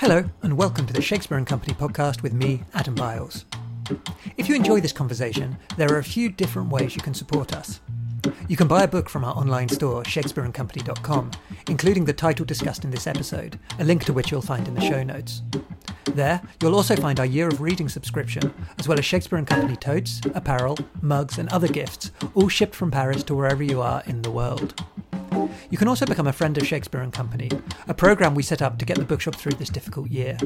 Hello, and welcome to the Shakespeare and Company podcast with me, Adam Biles. If you enjoy this conversation, there are a few different ways you can support us. You can buy a book from our online store, shakespeareandcompany.com, including the title discussed in this episode, a link to which you'll find in the show notes. There, you'll also find our year of reading subscription, as well as Shakespeare and Company totes, apparel, mugs, and other gifts, all shipped from Paris to wherever you are in the world. You can also become a friend of Shakespeare and Company, a program we set up to get the bookshop through this difficult year.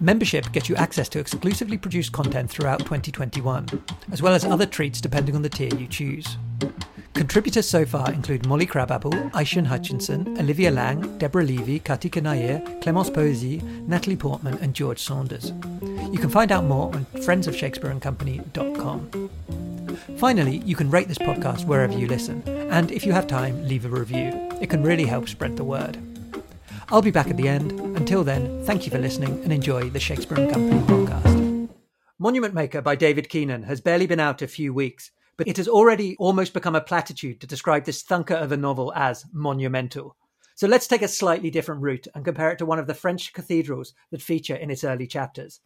Membership gets you access to exclusively produced content throughout 2021, as well as other treats depending on the tier you choose. Contributors so far include Molly Crabapple, Ishion Hutchinson, Olivia Laing, Deborah Levy, Karthika Nair, Clemence Poesy, Natalie Portman, and George Saunders. You can find out more on friendsofshakespeareandcompany.com. Finally, you can rate this podcast wherever you listen, and if you have time, leave a review. It can really help spread the word. I'll be back at the end. Until then, thank you for listening and enjoy the Shakespeare and Company podcast. Monument Maker by David Keenan has barely been out a few weeks, but it has already almost become a platitude to describe this thunker of a novel as monumental. So let's take a slightly different route and compare it to one of the French cathedrals that feature in its early chapters.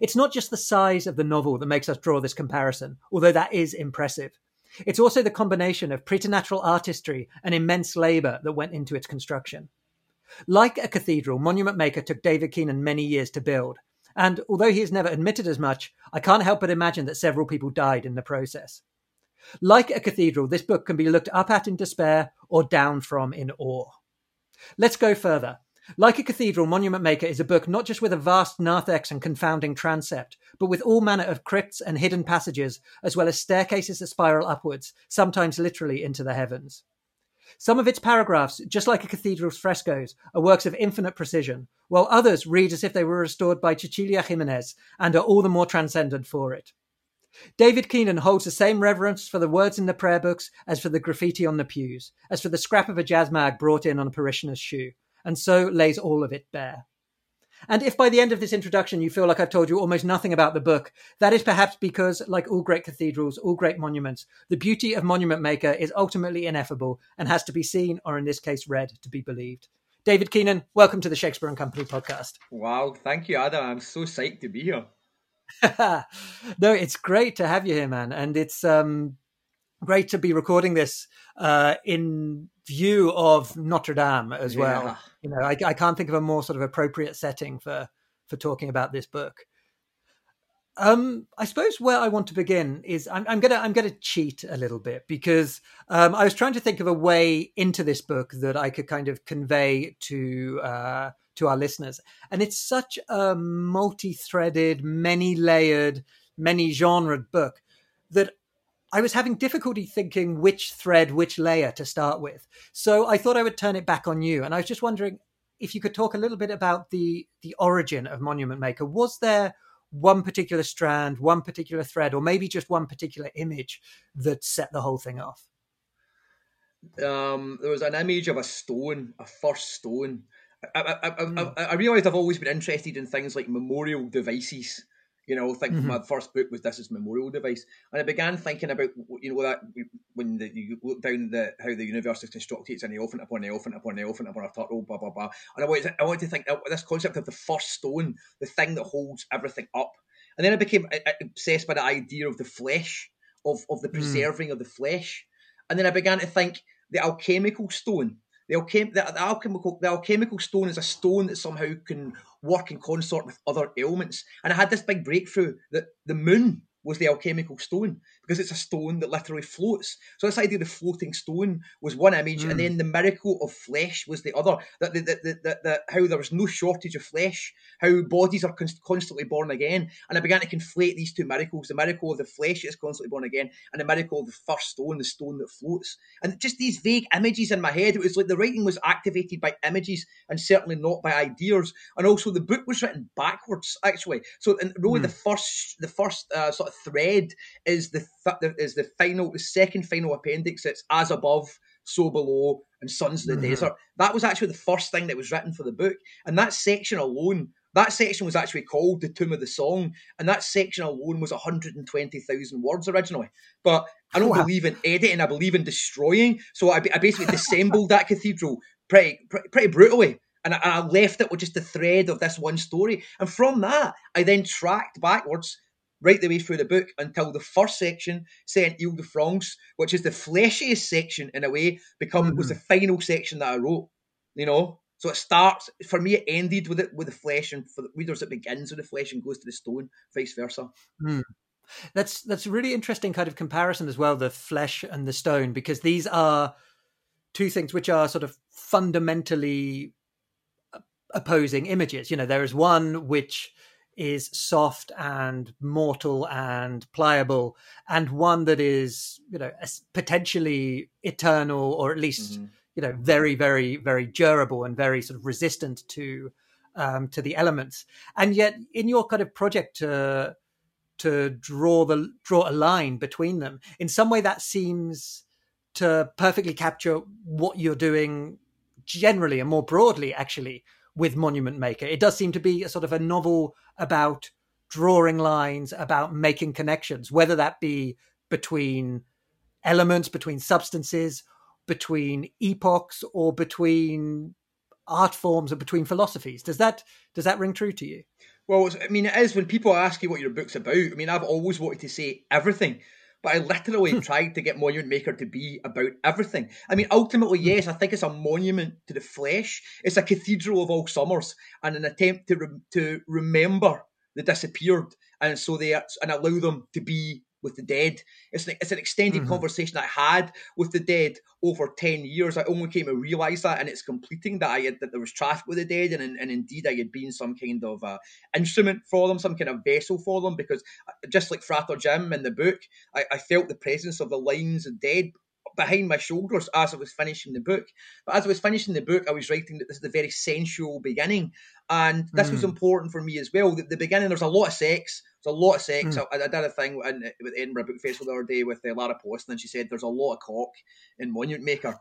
It's not just the size of the novel that makes us draw this comparison, although that is impressive. It's also the combination of preternatural artistry and immense labour that went into its construction. Like a cathedral, Monument Maker took David Keenan many years to build, and although he has never admitted as much, I can't help but imagine that several people died in the process. Like a cathedral, this book can be looked up at in despair or down from in awe. Let's go further. Like a Cathedral, Monument Maker is a book not just with a vast narthex and confounding transept, but with all manner of crypts and hidden passages, as well as staircases that spiral upwards, sometimes literally into the heavens. Some of its paragraphs, just like a cathedral's frescoes, are works of infinite precision, while others read as if they were restored by Cecilia Giménez and are all the more transcendent for it. David Keenan holds the same reverence for the words in the prayer books as for the graffiti on the pews, as for the scrap of a jazz mag brought in on a parishioner's shoe and so lays all of it bare. And if by the end of this introduction you feel like I've told you almost nothing about the book, that is perhaps because, like all great cathedrals, all great monuments, the beauty of Monument Maker is ultimately ineffable and has to be seen, or in this case, read to be believed. David Keenan, welcome to the Shakespeare and Company podcast. Wow, thank you, Adam. I'm so psyched to be here. no, it's great to have you here, man, and it's um, great to be recording this uh, in view of Notre Dame as well. You know, I, I, can't think of a more sort of appropriate setting for for talking about this book. Um, I suppose where I want to begin is I'm, I'm gonna I'm gonna cheat a little bit because um, I was trying to think of a way into this book that I could kind of convey to uh, to our listeners, and it's such a multi-threaded, many-layered, many-genred book that I was having difficulty thinking which thread, which layer to start with. So I thought I would turn it back on you. And I was just wondering if you could talk a little bit about the the origin of Monument Maker. Was there one particular strand, one particular thread, or maybe just one particular image that set the whole thing off? Um, there was an image of a stone, a first stone. I, I, I, mm. I, I realised I've always been interested in things like memorial devices you know, think mm-hmm. my first book was this is memorial device, and I began thinking about you know that when the, you look down the how the universe is constructed, it's an elephant upon an elephant upon an elephant upon a turtle, blah blah blah. And I wanted to, I wanted to think this concept of the first stone, the thing that holds everything up, and then I became obsessed by the idea of the flesh, of of the mm. preserving mm. of the flesh, and then I began to think the alchemical stone the, the, alchemical the alchemical stone is a stone that somehow can work in consort with other elements. And I had this big breakthrough that the moon was the alchemical stone because it's a stone that literally floats. So this idea of the floating stone was one image, mm. and hmm. then the miracle of flesh was the other. That, that, that, that, that how there was no shortage of flesh, how bodies are constantly born again, and I began to conflate these two miracles: the miracle of the flesh is constantly born again, and the miracle of the first stone, the stone that floats. And just these vague images in my head. It was like the writing was activated by images and certainly not by ideas. And also the book was written backwards, actually. So and really mm. the first the first uh, sort of thread is the is the final, the second final appendix. It's as above, so below, and sons of the mm-hmm. desert. That was actually the first thing that was written for the book, and that section alone. That section was actually called the Tomb of the Song, and that section alone was 120,000 words originally. But I don't wow. believe in editing; I believe in destroying. So I, I basically dissembled that cathedral pretty, pretty, pretty brutally And I, I left it with just the thread of this one story. And from that, I then tracked backwards right the way through the book until the first section, Saint Ile de France, which is the fleshiest section in a way, become mm-hmm. was the final section that I wrote. You know, so it starts for me. It ended with it with the flesh, and for the readers, it begins with the flesh and goes to the stone, vice versa. Mm. That's that's a really interesting kind of comparison as well, the flesh and the stone, because these are two things which are sort of fundamentally opposing images. You know, there is one which is soft and mortal and pliable, and one that is, you know, potentially eternal or at least, mm-hmm. you know, very, very, very durable and very sort of resistant to um, to the elements. And yet, in your kind of project to to draw the draw a line between them, in some way, that seems to perfectly capture what you're doing generally and more broadly, actually, with Monument Maker. It does seem to be a sort of a novel about drawing lines, about making connections, whether that be between elements, between substances, between epochs, or between art forms or between philosophies. Does that does that ring true to you? Well, I mean, it is when people ask you what your book's about. I mean, I've always wanted to say everything but I literally tried to get Monument Maker to be about everything. I mean, ultimately, hmm. yes, I think it's a monument to the flesh. It's a cathedral of all summers and an attempt to re- to remember the disappeared, and so they and allow them to be with the dead. It's an, it's an extended mm-hmm. conversation I had with the dead over 10 years. I only came to realise that and it's completing that I had, that there was traffic with the dead and, and indeed I had been some kind of uh, instrument for them, some kind of vessel for them because uh, just like Frater Jim in the book, I, I felt the presence of the lines of dead behind my shoulders as I was finishing the book. But as I was finishing the book, I was writing that this is the very sensual beginning. And this mm. was important for me as well. The, the beginning, there's a lot of sex, there's a lot of sex. Mm. I, I, did a thing in, with Edinburgh Book Festival the other day with uh, Lara Post, and she said there's a lot of cock in Monument Maker.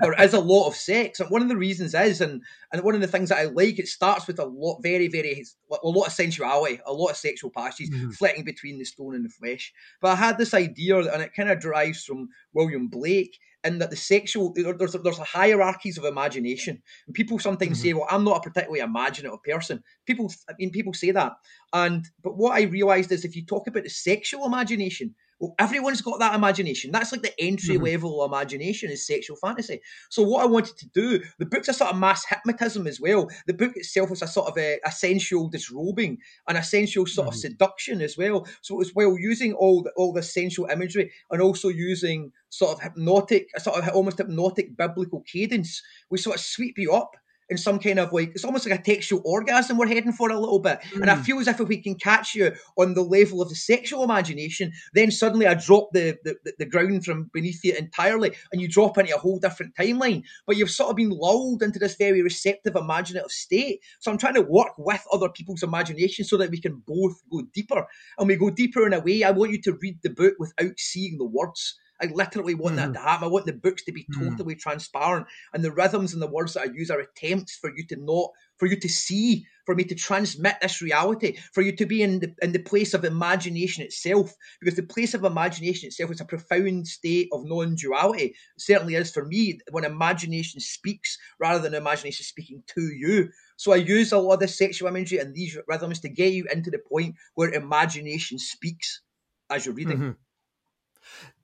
there is a lot of sex, and one of the reasons is, and and one of the things that I like, it starts with a lot, very, very, a lot of sensuality, a lot of sexual passages, mm. flitting between the stone and the flesh. But I had this idea, and it kind of derives from William Blake, in that the sexual there's there's hierarchies of imagination. And people sometimes mm-hmm. say well i'm not a particularly imaginative person. People i mean people say that. And but what i realized is if you talk about the sexual imagination everyone's got that imagination. That's like the entry mm-hmm. level imagination is sexual fantasy. So what I wanted to do, the book's a sort of mass hypnotism as well. The book itself is a sort of a, a sensual disrobing and essential sort mm-hmm. of seduction as well. So it was well using all the all the sensual imagery and also using sort of hypnotic, a sort of almost hypnotic biblical cadence, we sort of sweep you up in some kind of like it's almost like a textual orgasm we're heading for a little bit. Mm. And I hmm. feel as if if we can catch you on the level of the sexual imagination, then suddenly I drop the, the, the ground from beneath you entirely and you drop into a whole different timeline. But you've sort of been lulled into this very receptive imaginative state. So I'm trying to work with other people's imagination so that we can both go deeper. And we go deeper in a way. I want you to read the book without seeing the words. I literally want mm. that mm-hmm. to happen. I want the books to be mm-hmm. totally mm. transparent, and the rhythms and the words that I use are attempts for you to not, for you to see, for me to transmit this reality, for you to be in the in the place of imagination itself. Because the place of imagination itself is a profound state of non-duality. It certainly is for me when imagination speaks rather than imagination speaking to you. So I use a lot of the sexual imagery and these rhythms to get you into the point where imagination speaks as you're reading. Mm-hmm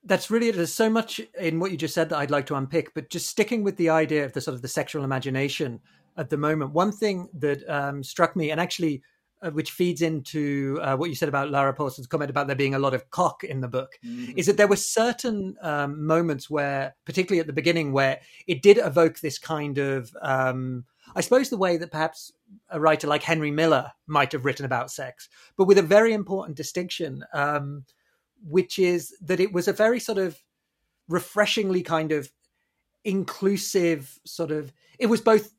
that's really it. There's so much in what you just said that I'd like to unpick, but just sticking with the idea of the sort of the sexual imagination at the moment. One thing that um, struck me, and actually, uh, which feeds into uh, what you said about Lara Pawson's comment about there being a lot of cock in the book, mm-hmm. is that there were certain um, moments where, particularly at the beginning, where it did evoke this kind of, um, I suppose, the way that perhaps a writer like Henry Miller might have written about sex, but with a very important distinction. Um, which is that it was a very sort of refreshingly kind of inclusive sort of it was both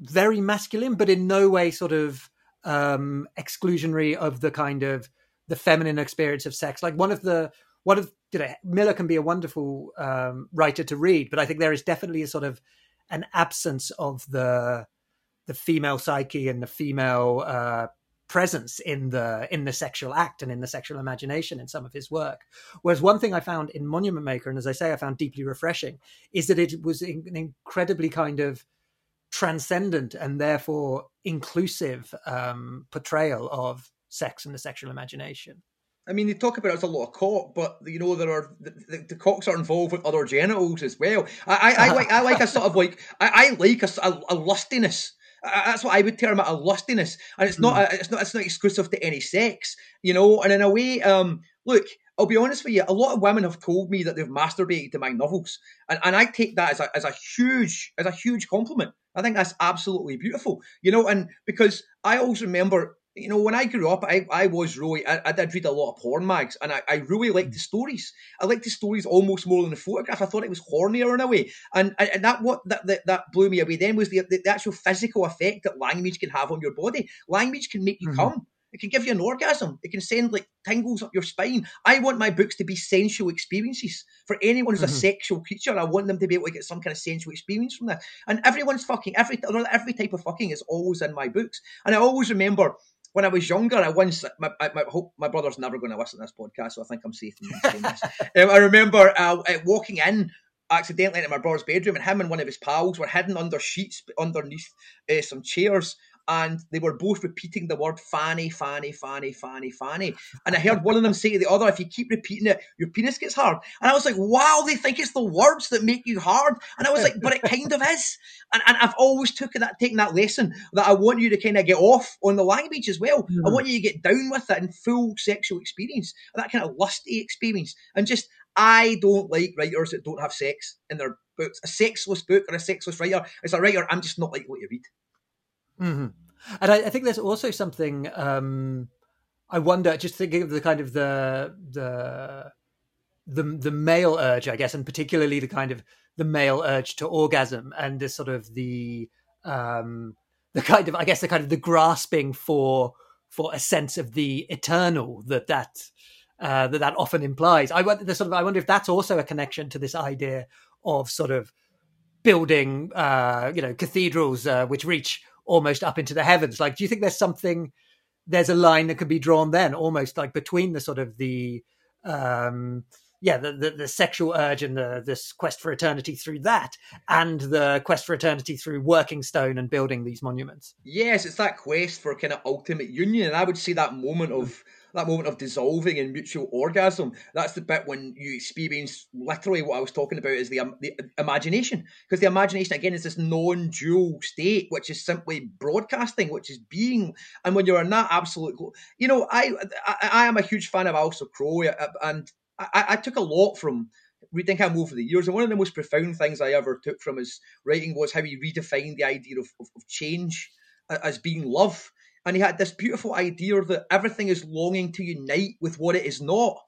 very masculine but in no way sort of um exclusionary of the kind of the feminine experience of sex. Like one of the one of you know miller can be a wonderful um writer to read but i think there is definitely a sort of an absence of the the female psyche and the female uh presence in the in the sexual act and in the sexual imagination in some of his work. Whereas one thing I found in Monument Maker, and as I say, I found deeply refreshing, is that it was an incredibly kind of transcendent and therefore inclusive um, portrayal of sex and the sexual imagination. I mean, they talk about it as a lot of cock, but you know there are the, the, the cocks are involved with other genitals as well. I, I, I like I like a sort of like I, I like a, a, a lustiness. That's what I would term it a lustiness, and it's not mm. a, it's not it's not exclusive to any sex, you know. And in a way, um, look, I'll be honest with you, a lot of women have told me that they've masturbated to my novels, and, and I take that as a as a huge as a huge compliment. I think that's absolutely beautiful, you know, and because I always remember you know, when I grew up, I, I was really, I, I did read a lot of porn mags and I, I really liked the stories. I liked the stories almost more than the photograph. I thought it was hornier in a way. And, and that what that, that, that blew me away then was the, the, the, actual physical effect that language can have on your body. Language can make you mm-hmm. come. It can give you an orgasm. It can send like tingles up your spine. I want my books to be sensual experiences for anyone who's mm-hmm. a sexual creature. I want them to be able to get some kind of sensual experience from that. And everyone's fucking every every type of fucking is always in my books. And I always remember when I was younger, I once my I, my, hope my brother's never going to listen to this podcast, so I think I'm safe in saying this. um, I remember uh, uh, walking in accidentally into my brother's bedroom, and him and one of his pals were hidden under sheets underneath uh, some chairs, and they were both repeating the word fanny, fanny, fanny, fanny, fanny. And I heard one of them say to the other, if you keep repeating it, your penis gets hard. And I was like, wow, they think it's the words that make you hard. And I was like, but it kind of is. And, and I've always taken that, taken that lesson that I want you to kind of get off on the language as well. Mm. I want you to get down with it in full sexual experience, that kind of lusty experience. And just, I don't like writers that don't have sex in their books. A sexless book or a sexless writer is a writer I'm just not like what you read. Mm-hmm. And I, I, think there's also something um, I wonder, just thinking of the kind of the the the the male urge, I guess, and particularly the kind of the male urge to orgasm and the sort of the um, the kind of I guess the kind of the grasping for for a sense of the eternal that that uh, that that often implies. I wonder, sort of, I wonder if that's also a connection to this idea of sort of building, uh, you know, cathedrals uh, which reach almost up into the heavens. Like, do you think there's something? There's a line that could be drawn then, almost like between the sort of the, um, yeah, the, the, the sexual urge and the this quest for eternity through that, and the quest for eternity through working stone and building these monuments. Yes, it's that quest for kind of ultimate union, and I would say that moment of that moment of dissolving in mutual orgasm. That's the bit when you experience literally what I was talking about is the, um, the uh, imagination. Because the imagination, again, is this non dual state, which is simply broadcasting, which is being. And when you're in that absolute, you know, I, I, I am a huge fan of Aleister Crowley, uh, and I, I took a lot from reading him over the years. And one of the most profound things I ever took from his writing was how he redefined the idea of, of, of change uh, as being love. And he had this beautiful idea that everything is longing to unite with what it is not.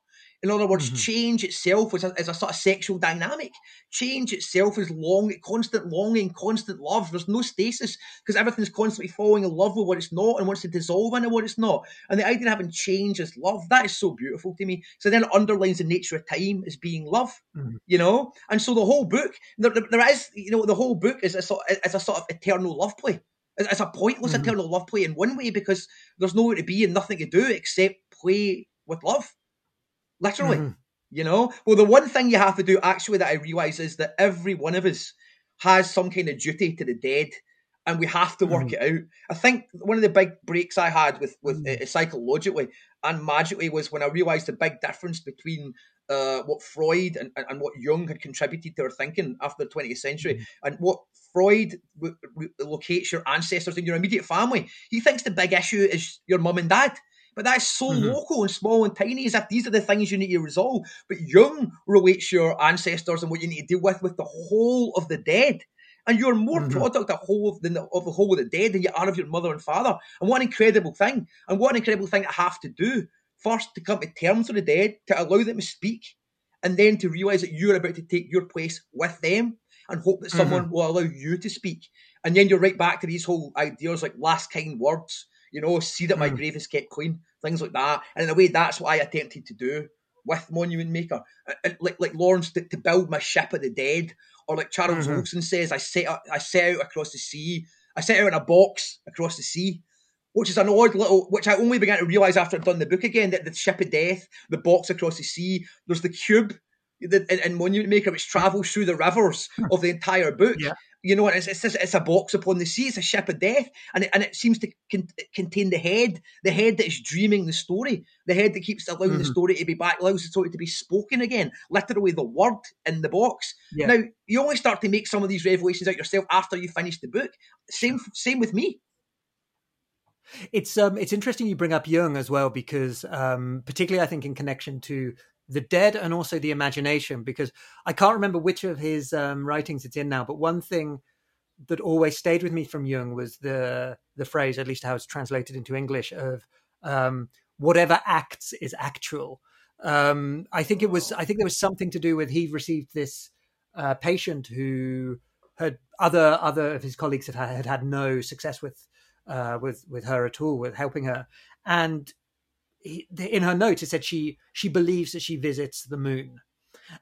In other words, mm-hmm. change itself is a, is a sort of sexual dynamic. Change itself is long, constant longing, constant love. There's no stasis because everything's constantly falling in love with what it's not and wants to dissolve into what it's not. And the idea of having change as love, that is so beautiful to me. So then it underlines the nature of time as being love, mm-hmm. you know? And so the whole book, there, there is, you know, the whole book is a sort, is a sort of eternal love play. It's a pointless mm-hmm. eternal love play in one way because there's nowhere to be and nothing to do except play with love. Literally. Mm-hmm. You know? Well, the one thing you have to do actually that I realise is that every one of us has some kind of duty to the dead and we have to work mm. it out. I think one of the big breaks I had with with mm. uh, psychologically and magically was when I realised the big difference between uh, what Freud and, and what Jung had contributed to our thinking after the 20th century, mm. and what Freud locates your ancestors in your immediate family. He thinks the big issue is your mum and dad. But that's so mm-hmm. local and small and tiny as if these are the things you need to resolve. But Jung relates your ancestors and what you need to deal with with the whole of the dead. And you're more mm-hmm. product of, whole of, the, of the whole of the dead than you are of your mother and father. And what an incredible thing. And what an incredible thing to have to do first to come to terms with the dead, to allow them to speak, and then to realise that you're about to take your place with them and hope that mm-hmm. someone will allow you to speak. And then you're right back to these whole ideas like last kind words, you know, see that my mm. grave is kept clean, things like that. And in a way, that's what I attempted to do with Monument Maker. Like like Lawrence to, to build my ship of the dead, or like Charles mm-hmm. Wilson says, I set out, I set out across the sea. I set out in a box across the sea which is an odd little, which I only began to realise after I'd done the book again, that the ship of death, the box across the sea, there's the cube in, in Monument Maker, which travels through the rivers hmm. of the entire book. Yeah. You know, it's, it's, it's a box upon the sea. It's a ship of death, and it, and it seems to con- contain the head, the head that is dreaming the story, the head that keeps allowing mm-hmm. the story to be back, allows the story to be spoken again. Literally, the word in the box. Yeah. Now, you only start to make some of these revelations out yourself after you finish the book. Same, same with me. It's um, it's interesting you bring up Jung as well because um, particularly I think in connection to the dead and also the imagination because I can't remember which of his um, writings it's in now, but one thing that always stayed with me from Jung was the the phrase, at least how it's translated into English, of um, whatever acts is actual. Um, I think it was I think there was something to do with he received this uh, patient who had other other of his colleagues had had, had no success with uh, with with her at all, with helping her, and in her note, it said she she believes that she visits the moon,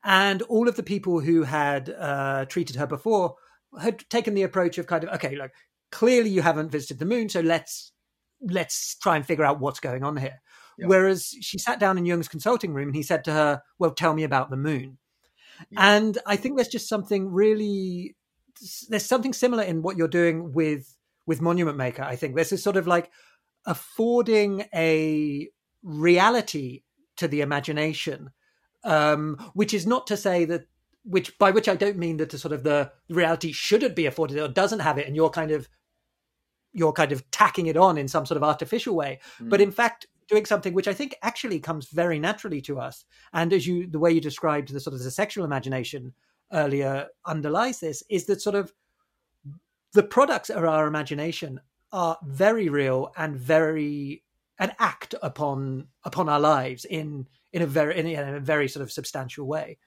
and all of the people who had uh, treated her before had taken the approach of kind of okay, like clearly you haven't visited the moon, so let's let's try and figure out what's going on here. Yep. Whereas she sat down in Jung's consulting room and he said to her, "Well, tell me about the moon." Yep. And I think there's just something really there's something similar in what you're doing with with Monument Maker. I think this is sort of like affording a reality to the imagination, um, which is not to say that which by which I don't mean that the sort of the reality shouldn't be afforded or doesn't have it, and you're kind of you're kind of tacking it on in some sort of artificial way, mm. but in fact doing something which I think actually comes very naturally to us. And as you the way you described the sort of the sexual imagination earlier underlies this is that sort of the products of our imagination are very real and very an act upon upon our lives in in a very in a very sort of substantial way.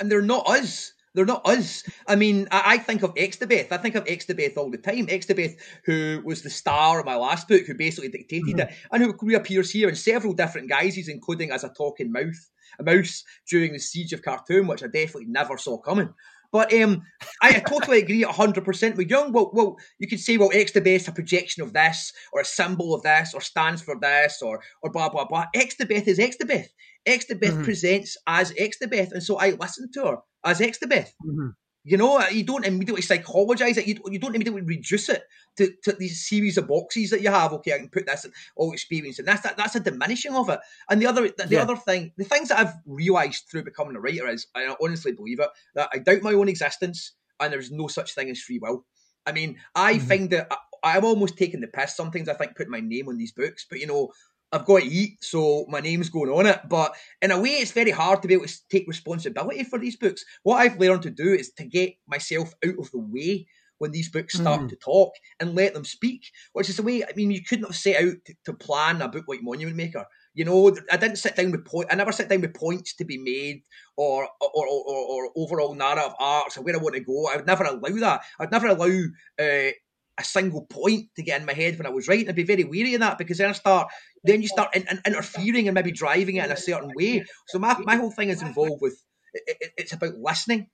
And they're not us. They're not us. I mean, I, I think of Xstabeth. I think of Xstabeth all the time. Xstabeth, who was the star of my last book, who basically dictated mm-hmm. it, and who reappears here in several different guises, including as a talking mouth, a mouse during the siege of Khartoum, which I definitely never saw coming. But um, I, totally agree 100% with Jung. Well, well, you could say, well, Xstabeth a projection of this, or a symbol of this, or stands for this, or or blah, blah, blah. Xstabeth is Xstabeth. Xstabeth mm-hmm. presents as Xstabeth, and so I listen to her as Xstabeth. Mm-hmm. You know, you don't immediately psychologize it. You, you don't immediately reduce it to, to these series of boxes that you have. Okay, I can put this all experience, and that's that, that's a diminishing of it. And the other the, yeah. other thing, the things that I've realised through becoming a writer is, I honestly believe it, that I doubt my own existence, and there's no such thing as free will. I mean, I mm-hmm. find that I, I'm almost taking the piss sometimes. I think putting my name on these books, but you know, I've got to eat, so my name's going on it. But in a way, it's very hard to be able to take responsibility for these books. What I've learned to do is to get myself out of the way when these books start mm. to talk and let them speak, which is the way, I mean, you couldn't have set out to, to plan a book like Monument Maker. You know, I didn't sit down with point. I never sit down with points to be made or or, or, or overall narrative arcs or where I want to go. I would never allow that. I'd never allow uh, a single point to get in my head when I was writing. I'd be very weary of that because then I start, then you start in, in, interfering and maybe driving it in a certain way. So my, my whole thing is involved with, it, it, it's about listening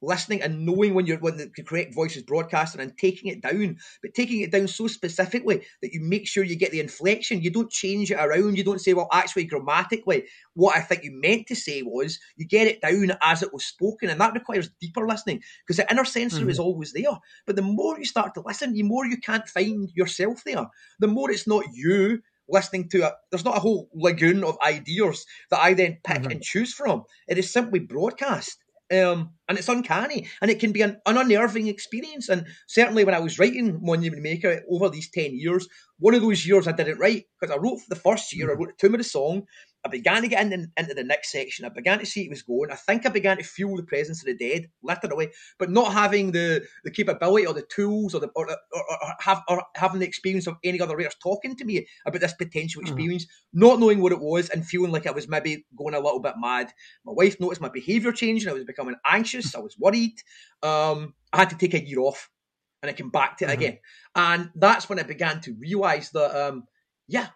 listening and knowing when you're when the correct voice is broadcasting and taking it down, but taking it down so specifically that you make sure you get the inflection. You don't change it around. You don't say, well, actually, grammatically, what I think you meant to say was you get it down as it was spoken, and that requires deeper listening because the inner sensory mm-hmm. is always there. But the more you start to listen, the more you can't find yourself there. The more it's not you listening to it. There's not a whole lagoon of ideas that I then pick mm-hmm. and choose from. It is simply broadcast. Um, and it's uncanny and it can be an, an unnerving experience. And certainly when I was writing Monument Maker over these 10 years, one of those years I didn't write because I wrote the first year, I wrote two minute song, I began to get in, into the next section. I began to see it was going. I think I began to feel the presence of the dead, literally, but not having the, the capability or the tools or the or, or, or have or having the experience of any other writers talking to me about this potential mm-hmm. experience, mm-hmm. not knowing what it was and feeling like I was maybe going a little bit mad. My wife noticed my behaviour changing. I was becoming anxious. I was worried. Um, I had to take a year off, and I came back to it mm-hmm. again. And that's when I began to realise that, um, yeah,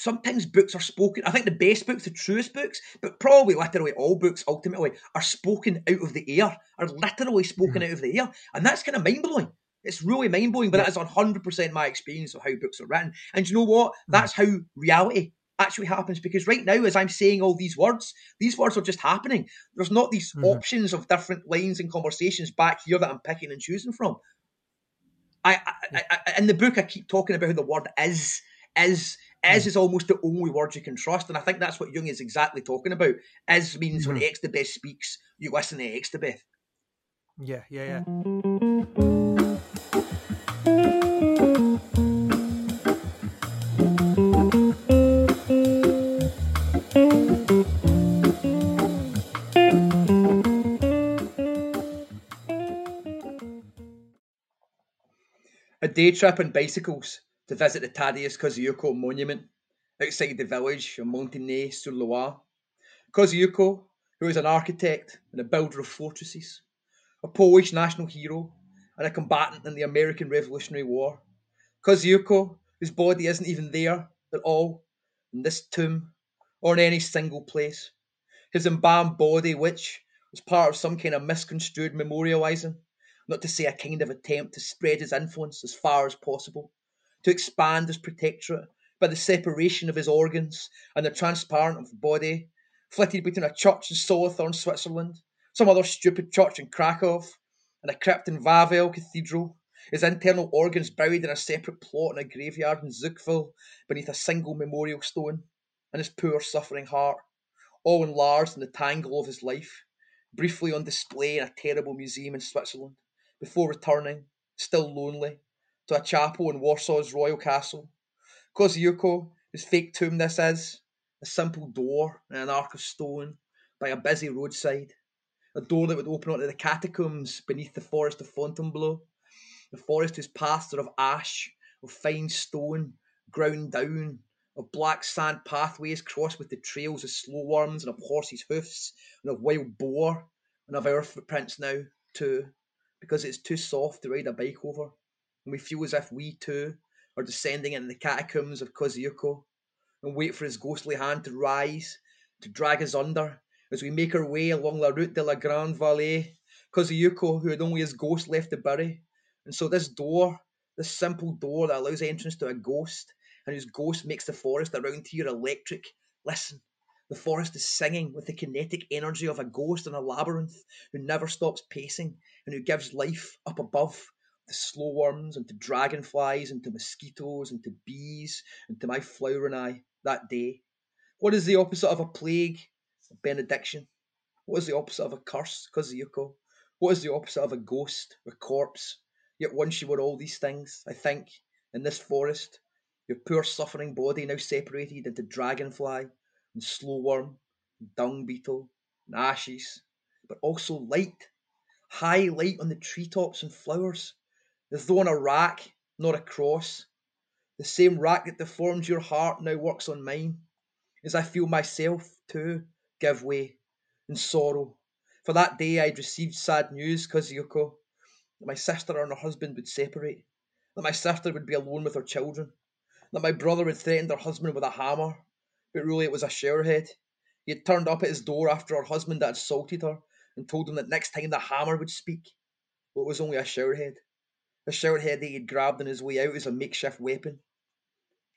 sometimes books are spoken. I think the best books, the truest books, but probably literally all books ultimately are spoken out of the air, are literally spoken mm. out of the air. And that's kind of mind blowing. It's really mind blowing, but yeah. that is 100% my experience of how books are written. And you know what? Mm. That's how reality actually happens because right now, as I'm saying all these words, these words are just happening. There's not these mm-hmm. options of different lines and conversations back here that I'm picking and choosing from. I, I, I, in the book I keep talking about how the word is is is is almost the only word you can trust, and I think that's what Jung is exactly talking about. Is means mm-hmm. when Xstabeth speaks, you listen to Xstabeth. Yeah, yeah, yeah. A day trip on bicycles to visit the Thaddeus Kosciuszko monument outside the village of Montigny-sur-Loing. Kosciuszko, who was an architect and a builder of fortresses, a Polish national hero, and a combatant in the American Revolutionary War. Kosciuszko, whose body isn't even there at all in this tomb or in any single place. His embalmed body, which was part of some kind of misconstrued memorialising, not to say a kind of attempt to spread his influence as far as possible, to expand his protectorate by the separation of his organs and the transparent of body, flitted between a church in Solothurn, Switzerland, some other stupid church in Krakow, and a crypt in Wawel Cathedral, his internal organs buried in a separate plot in a graveyard in Zuchwil beneath a single memorial stone, and his poor suffering heart, all enlarged in the tangle of his life, briefly on display in a terrible museum in Switzerland, before returning, still lonely, to a chapel in Warsaw's royal castle. Kosciuszko, whose fake tomb this is, a simple door in an arc of stone by a busy roadside, a door that would open onto the catacombs beneath the forest of Fontainebleau, the forest whose paths are of ash, of fine stone, ground down, of black sand pathways crossed with the trails of slow worms and of horses' hoofs and of wild boar and of our footprints now, too, because it's too soft to ride a bike over and we feel as if we too are descending into the catacombs of Kosciuszko and wait for his ghostly hand to rise, to drag us under as we make our way along La Route de la Grande Vallée. Kosciuszko, who had only his ghost left to bury. And so this door, this simple door that allows entrance to a ghost, and whose ghost makes the forest around here electric. Listen, the forest is singing with the kinetic energy of a ghost in a labyrinth who never stops pacing and who gives life up above to slow worms and to dragonflies and to mosquitoes and to bees and to my flower and I that day. What is the opposite of a plague? A benediction. What is the opposite of a curse? Kosciuszko. What is the opposite of a ghost, a corpse? Yet once you were all these things, I think, in this forest, your poor suffering body now separated into dragonfly and slow worm, and dung beetle, and ashes, but also light, high light on the treetops and flowers, as though on a rack, not a cross. The same rack that deformed your heart now works on mine, as I feel myself, too, give way in sorrow. For that day I'd received sad news, Kosciuszko, that my sister and her husband would separate, that my sister would be alone with her children, that my brother had threatened her husband with a hammer, but really it was a showerhead. He had turned up at his door after her husband had assaulted her and told him that next time the hammer would speak, but it was only a showerhead. The short head that he'd grabbed on his way out as a makeshift weapon.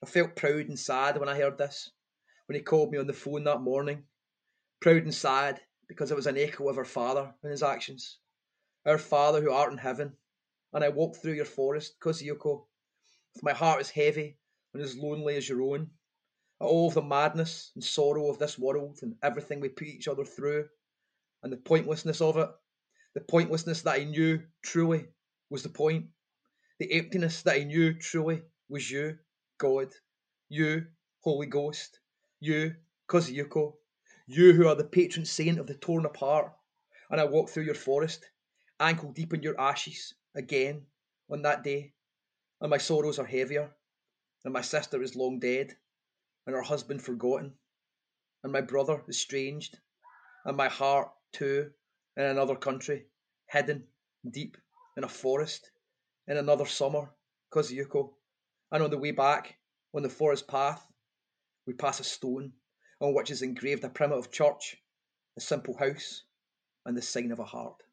I felt proud and sad when I heard this, when he called me on the phone that morning. Proud and sad because it was an echo of our father and his actions. Our Father who art in heaven, and I walked through your forest, Kosciuszko, with my heart as heavy and as lonely as your own, at all of the madness and sorrow of this world and everything we put each other through, and the pointlessness of it, the pointlessness that I knew truly was the point. The emptiness that I knew truly was you, God, you, Holy Ghost, you, Kosciuszko, you who are the patron saint of the torn apart. And I walked through your forest, ankle deep in your ashes, again, on that day. And my sorrows are heavier, and my sister is long dead, and her husband forgotten, and my brother estranged, and my heart, too, in another country, hidden deep in a forest in another summer, Kosciuszko. And on the way back, on the forest path, we pass a stone on which is engraved a primitive church, a simple house, and the sign of a heart.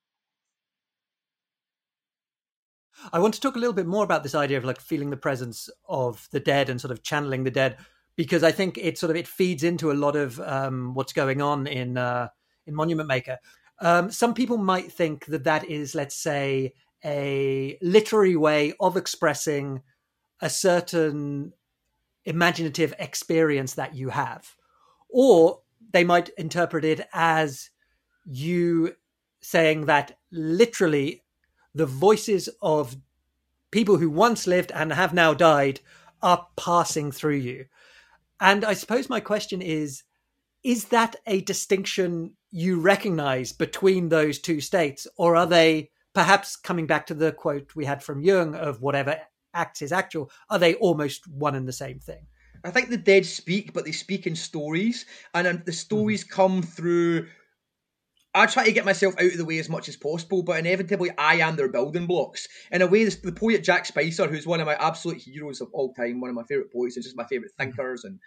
I want to talk a little bit more about this idea of like feeling the presence of the dead and sort of channeling the dead because I think it sort of it feeds into a lot of um, what's going on in uh, in Monument Maker. Um, some people might think that that is, let's say, a literary way of expressing a certain imaginative experience that you have, or they might interpret it as you saying that literally the voices of people who once lived and have now died are passing through you. And I suppose my question is is that a distinction you recognize between those two states, or are they perhaps coming back to the quote we had from Jung of whatever acts is actual, are they almost one and the same thing? I think the dead speak, but they speak in stories, and the mm-hmm. stories mm-hmm. come through I try to get myself out of the way as much as possible, but inevitably I am their building blocks. In a way, the poet Jack Spicer, who's one of my absolute heroes of all time, one of my favourite poets, and just my favourite mm-hmm. thinkers, and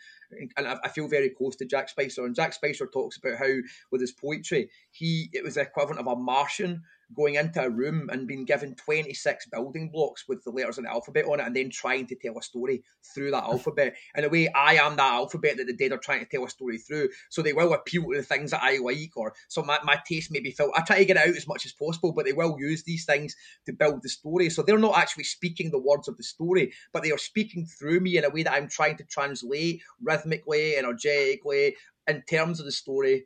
and I feel very close to Jack Spicer. And Jack Spicer talks about how, with his poetry, he it was the equivalent of a Martian going into a room and being given 26 building blocks with the letters in the alphabet on it and then trying to tell a story through that hmm. alphabet. In a way, I am that alphabet that the dead are trying to tell a story through. So they will appeal to the things that I like or so my, my taste may be felt. I try to get it out as much as possible, but they will use these things to build the story. So they're not actually speaking the words of the story, but they are speaking through me in a way that I'm trying to translate rhythmically, energetically, in terms of the story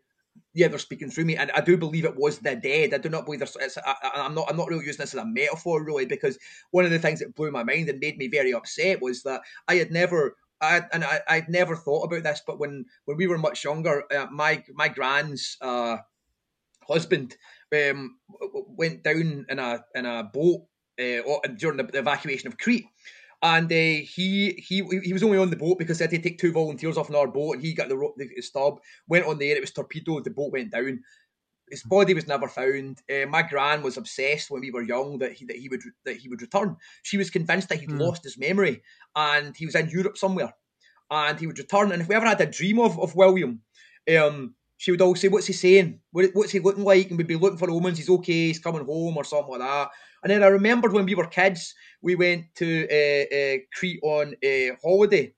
yeah, they're speaking through me, and I do believe it was the dead. I do not believe there's. It's, I, am not. I'm not really using this as a metaphor, really, because one of the things that blew my mind and made me very upset was that I had never. I, and I, I'd never thought about this, but when, when we were much younger, uh, my my grand's uh, husband um, went down in a in a boat uh, during the, the evacuation of Crete, and uh, he he he was only on the boat because they had to take two volunteers off our boat, and he got the, the stub, went on there, it was torpedoed, the boat went down. His body was never found. Uh, my gran was obsessed when we were young that he that he would that he would return. She was convinced that he'd mm. lost his memory and he was in Europe somewhere, and he would return. And if we ever had a dream of of William, um, she would always say, "What's he saying? What, what's he looking like?" And we'd be looking for omens. He's okay. He's coming home or something like that. And then I remembered when we were kids, we went to uh, uh, Crete on a holiday,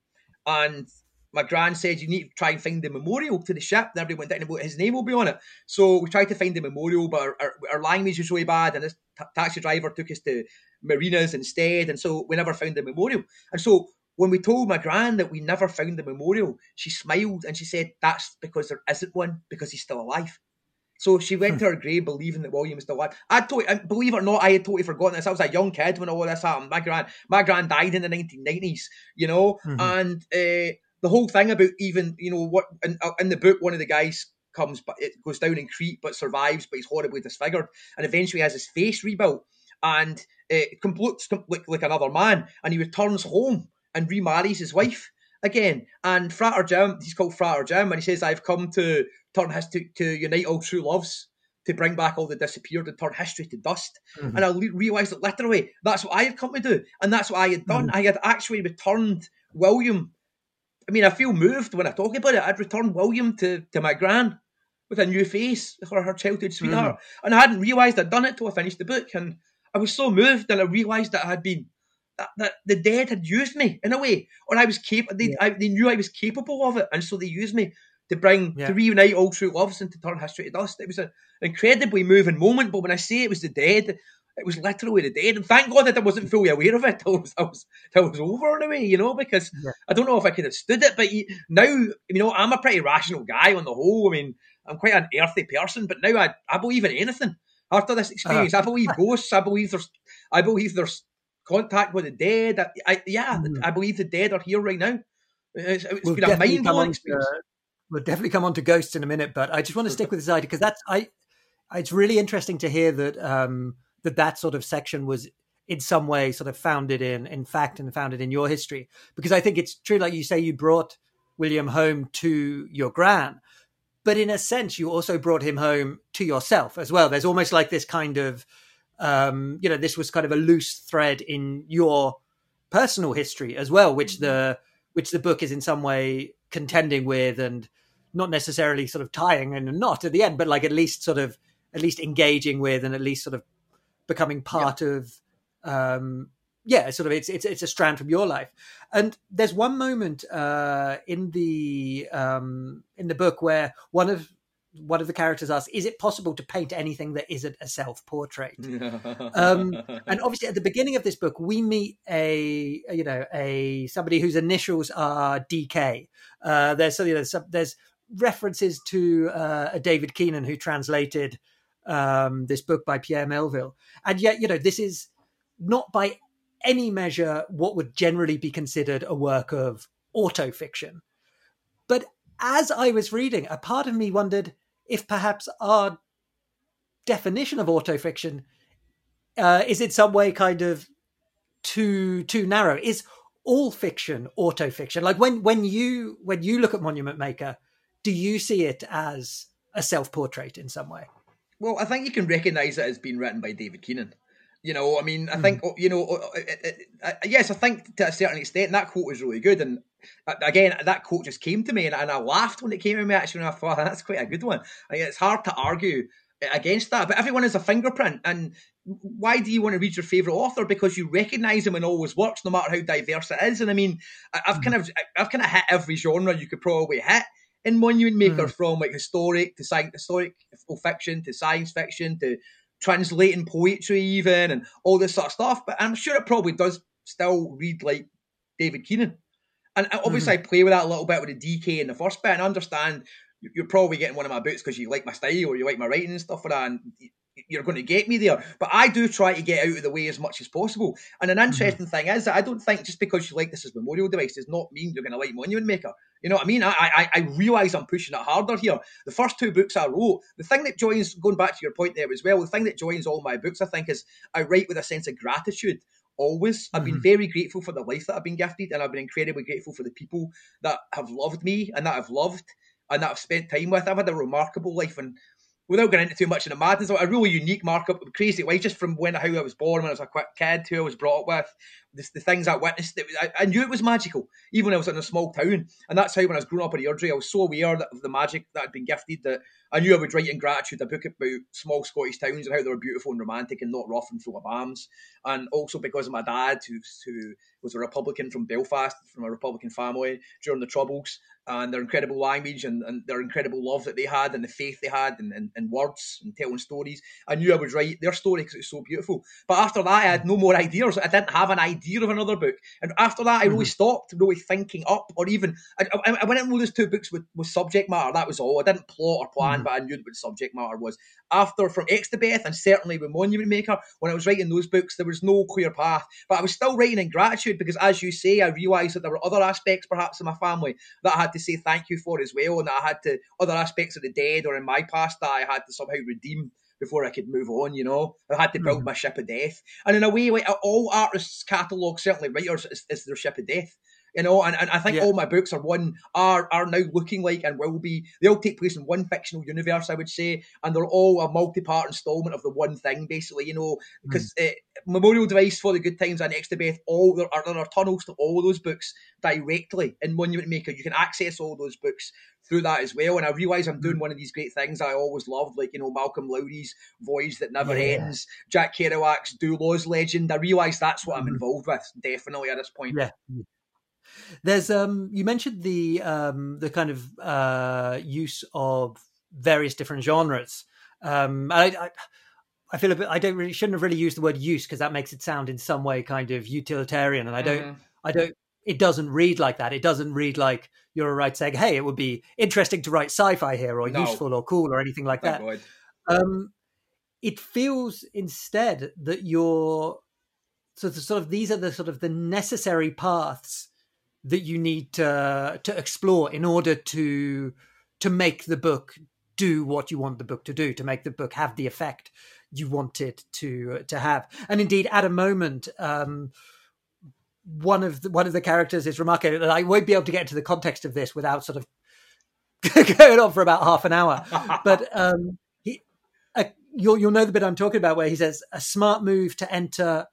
and my grand said you need to try and find the memorial to the ship. And everybody went down and his name will be on it. So we tried to find the memorial, but our, our, our language was really bad, and this t- taxi driver took us to marinas instead, and so we never found the memorial. And so when we told my gran that we never found the memorial, she smiled and she said, That's because there isn't one, because he's still alive. So she went hmm. to her grave believing that William was still alive. I totally, believe it or not, I had totally forgotten this. I was a young kid when all this happened. My grand, my grand died in the 1990s, you know, mm-hmm. and uh, the whole thing about even, you know, what in, uh, in the book, one of the guys comes, but it goes down in Crete, but survives, but he's horribly disfigured, and eventually has his face rebuilt, and it uh, looks like, like another man, and he returns home and remarries his wife again. And Frater Jim, he's called Frater Jim, and he says, I've come to turn history to unite all true loves, to bring back all the disappeared and turn history to dust. Mm-hmm. And I le- realised that literally that's what I had come to do. And that's what I had done. Mm-hmm. I had actually returned William. I mean, I feel moved when I talk about it. I'd returned William to, to my gran with a new face for her childhood sweetheart. Mm-hmm. And I hadn't realised I'd done it till I finished the book. And I was so moved and I realised that I had been that, that the dead had used me in a way, or I was capable. They, yeah. they knew I was capable of it, and so they used me to bring yeah. to reunite all true loves and to turn history to dust. It was an incredibly moving moment. But when I say it was the dead, it was literally the dead. And thank God that I wasn't fully aware of it till it was, was, till it was over in a way, you know, because yeah. I don't know if I could have stood it. But now, you know, I'm a pretty rational guy on the whole. I mean, I'm quite an earthy person, but now I, I believe in anything. After this experience, uh, I believe ghosts. I believe there's, I believe there's contact with the dead. I, I yeah, mm. I believe the dead are here right now. It's, it's we'll been a mind blowing experience. We'll definitely come on to ghosts in a minute, but I just want to stick with this idea because that's I. It's really interesting to hear that um, that that sort of section was in some way sort of founded in in fact and founded in your history because I think it's true, like you say, you brought William home to your gran, but in a sense, you also brought him home to yourself as well. There's almost like this kind of um, you know, this was kind of a loose thread in your personal history as well, which mm-hmm. the which the book is in some way contending with and not necessarily sort of tying and not at the end, but like at least sort of at least engaging with and at least sort of becoming part yeah. of um, yeah, sort of it's it's it's a strand from your life. And there's one moment uh, in the um, in the book where one of one of the characters asks, "Is it possible to paint anything that isn't a self portrait?" um, and obviously, at the beginning of this book, we meet a you know a somebody whose initials are DK. Uh, there's so, you know, some, there's references to uh, a David Keenan who translated um, this book by Pierre Melville, and yet you know this is not by any measure what would generally be considered a work of autofiction. But as I was reading, a part of me wondered if perhaps our definition of autofiction uh, is in some way kind of too too narrow. Is all fiction autofiction? Like when when you when you look at Monument Maker, do you see it as a self portrait in some way? Well, I think you can recognise it as being written by David Keenan. You know, I mean, I mm. think you know, uh, yes, I think to a certain extent that quote was really good, and again, that quote just came to me, and, and I laughed when it came to me. Actually, and I thought that's quite a good one. it's hard to argue against that, but everyone has a fingerprint, and why do you want to read your favorite author? Because you recognise him and always works, no matter how diverse it is. And I mean, I've mm. kind of, I've kind of hit every genre you could probably hit in Monument Maker, mm. from like historic to science, historic fiction to science fiction to translating poetry even and all this sort of stuff. But I'm sure it probably does still read like David Keenan. And obviously, mm-hmm. I play with that a little bit with the DK in the first bit and understand you're probably getting one of my books because you like my style or you like my writing and stuff like that. And you're going to get me there. But I do try to get out of the way as much as possible. And an mm-hmm. interesting mm-hmm. thing is that I don't think just because you like this as a memorial device does not mean you're going to like Monument Maker. You know what I mean? I I, I realise I'm pushing it harder here. The first two books I wrote, the thing that joins, going back to your point there as well, the thing that joins all my books, I think, is I write with a sense of gratitude always. Mm-hmm. I've been mm-hmm. very grateful for the life that I've been gifted, and I've been incredibly grateful for the people that have loved me and that I've loved and that I've spent time with. I've had a remarkable life, and without getting into too much of the madness, a really unique markup, crazy way, just from when how I was born, when I was a quick kid, who I was brought up with, the, the things I witnessed. It, I, I, knew it was magical, even when I was in a small town. And that's how when I was growing up in Airdrie, I was so aware of the magic that had been gifted that I knew I would write in gratitude a book about small Scottish towns and how they were beautiful and romantic and not rough and full of bombs. And also because of my dad, who, who was a Republican from Belfast, from a Republican family during the Troubles, and their incredible language and, and their incredible love that they had and the faith they had and, and, and words and telling stories. I knew I would write their story because it was so beautiful. But after that, I had no more ideas. I didn't have an idea of another book. And after that, I really mm-hmm. stopped really thinking up or even. I, I, I went into those two books with, with subject matter. That was all. I didn't plot or plan, mm-hmm. but I knew what the subject matter was. After from Xstabeth and certainly with Monument Maker, when I was writing those books, there was no clear path. But I was still writing in gratitude because, as you say, I realised that there were other aspects perhaps in my family that I had to to say thank you for as well, and I had to other aspects of the dead or in my past that I had to somehow redeem before I could move on. You know, I had to build mm. my ship of death, and in a way, like all artists' catalogue, certainly writers, is, is their ship of death you know and, and i think yeah. all my books are one are are now looking like and will be they all take place in one fictional universe i would say and they're all a multi-part installment of the one thing basically you know because mm. uh, memorial device for the good times and Xstabeth all there are, there are tunnels to all those books directly in monument maker you can access all those books through that as well and i realize i'm doing mm. one of these great things i always loved like you know malcolm lowry's voyage that never yeah. ends jack kerouac's Duluoz legend i realize that's what i'm involved with definitely at this point yeah there's um you mentioned the um the kind of uh use of various different genres. Um I, I I feel a bit. I don't really shouldn't have really used the word use because that makes it sound in some way kind of utilitarian, and I don't. Mm. I don't. It doesn't read like that. It doesn't read like you're a right saying, "Hey, it would be interesting to write sci-fi here, or no. useful, or cool, or anything like that." Um, it feels instead that you're so the, sort of these are the sort of the necessary paths that you need to to explore in order to to make the book do what you want the book to do to make the book have the effect you want it to to have. And indeed at a moment um, one of the, one of the characters is remarkable and I won't be able to get into the context of this without sort of going on for about half an hour. But um, he, uh, you'll you'll know the bit I'm talking about where he says a smart move to enter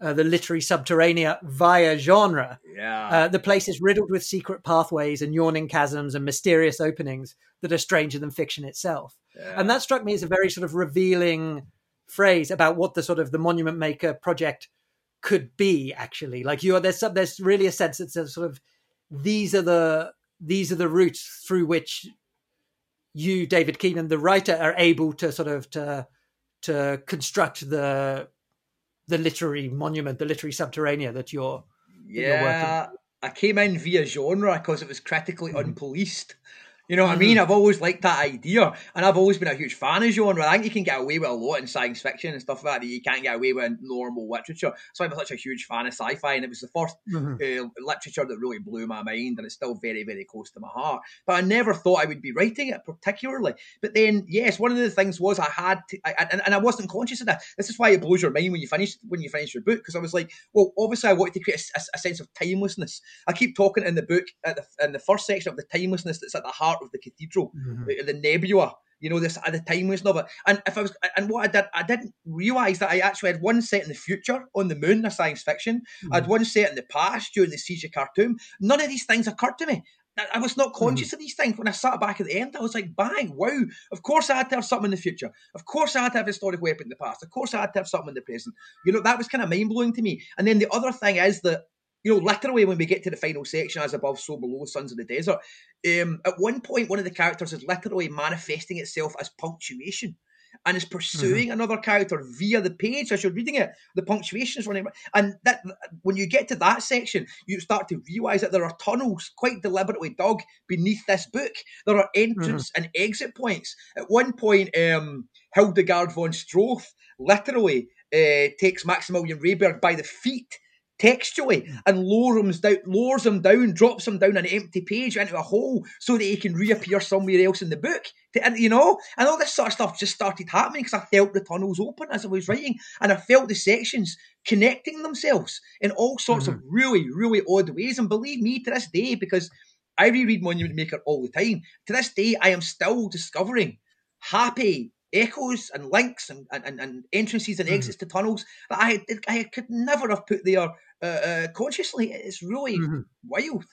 uh, the literary subterranea via genre. Yeah. Uh, the place is riddled with secret pathways and yawning chasms and mysterious openings that are stranger than fiction itself. Yeah. And that struck me as a very sort of revealing phrase about what the sort of the Monument Maker project could be actually like you're there's some there's really a sense that sort of these are the these are the routes through which you david keenan the writer are able to sort of to to construct the the literary monument the literary subterranean that you're yeah that you're i came in via genre because it was critically mm-hmm. unpoliced you know what mm-hmm. I mean? I've always liked that idea, and I've always been a huge fan of genre. I think you can get away with a lot in science fiction and stuff like that that you can't get away with in normal literature. So I'm such a huge fan of sci-fi, and it was the 1st mm-hmm. uh, literature that really blew my mind, and it's still very, very close to my heart. But I never thought I would be writing it particularly. But then, yes, one of the things was I had to, I, and, and I wasn't conscious of that. This is why it blows your mind when you finish when you finish your book, because I was like, well, obviously I wanted to create a, a, sense of timelessness. I keep talking in the book at the in the first section of the timelessness that's at the heart of the cathedral mm-hmm. the nebula you know this at the time was of and if i was and what i did i didn't realize that i actually had one set in the future on the moon a science fiction mm-hmm. i had one set in the past during the siege of khartoum none of these things occurred to me I was not conscious mm-hmm. of these things. When I sat back at the end, I was like, bang, wow. Of course I had to have something in the future. Of course I had to have a historic weapon in the past. Of course I had to have something in the present. You know, that was kind of mind blowing to me. And then the other thing is that you know, literally when we get to the final section, as above, so below, Sons of the Desert, um, at one point, one of the characters is literally manifesting itself as punctuation and is pursuing mm-hmm. another character via the page as you're reading it. The punctuation is running, and that when you get to that section, you start to realise that there are tunnels quite deliberately dug beneath this book. There are entrance mm-hmm. and exit points. At one point, um, Hildegard von Stroth literally uh, takes Maximilian Rehberg by the feet textually and lowers him down, lowers him down, drops him down an empty page into a hole so that he can reappear somewhere else in the book. And you know, and all this sort of stuff just started happening because I felt the tunnels open as I was writing, and I felt the sections connecting themselves in all sorts mm-hmm. of really, really odd ways. And believe me, to this day, because I reread Monument Maker all the time, to this day, I am still discovering happy echoes and links and, and, and entrances and hmm. exits mm-hmm. to tunnels that I I could never have put there uh, uh, consciously. It's really mm-hmm. wild.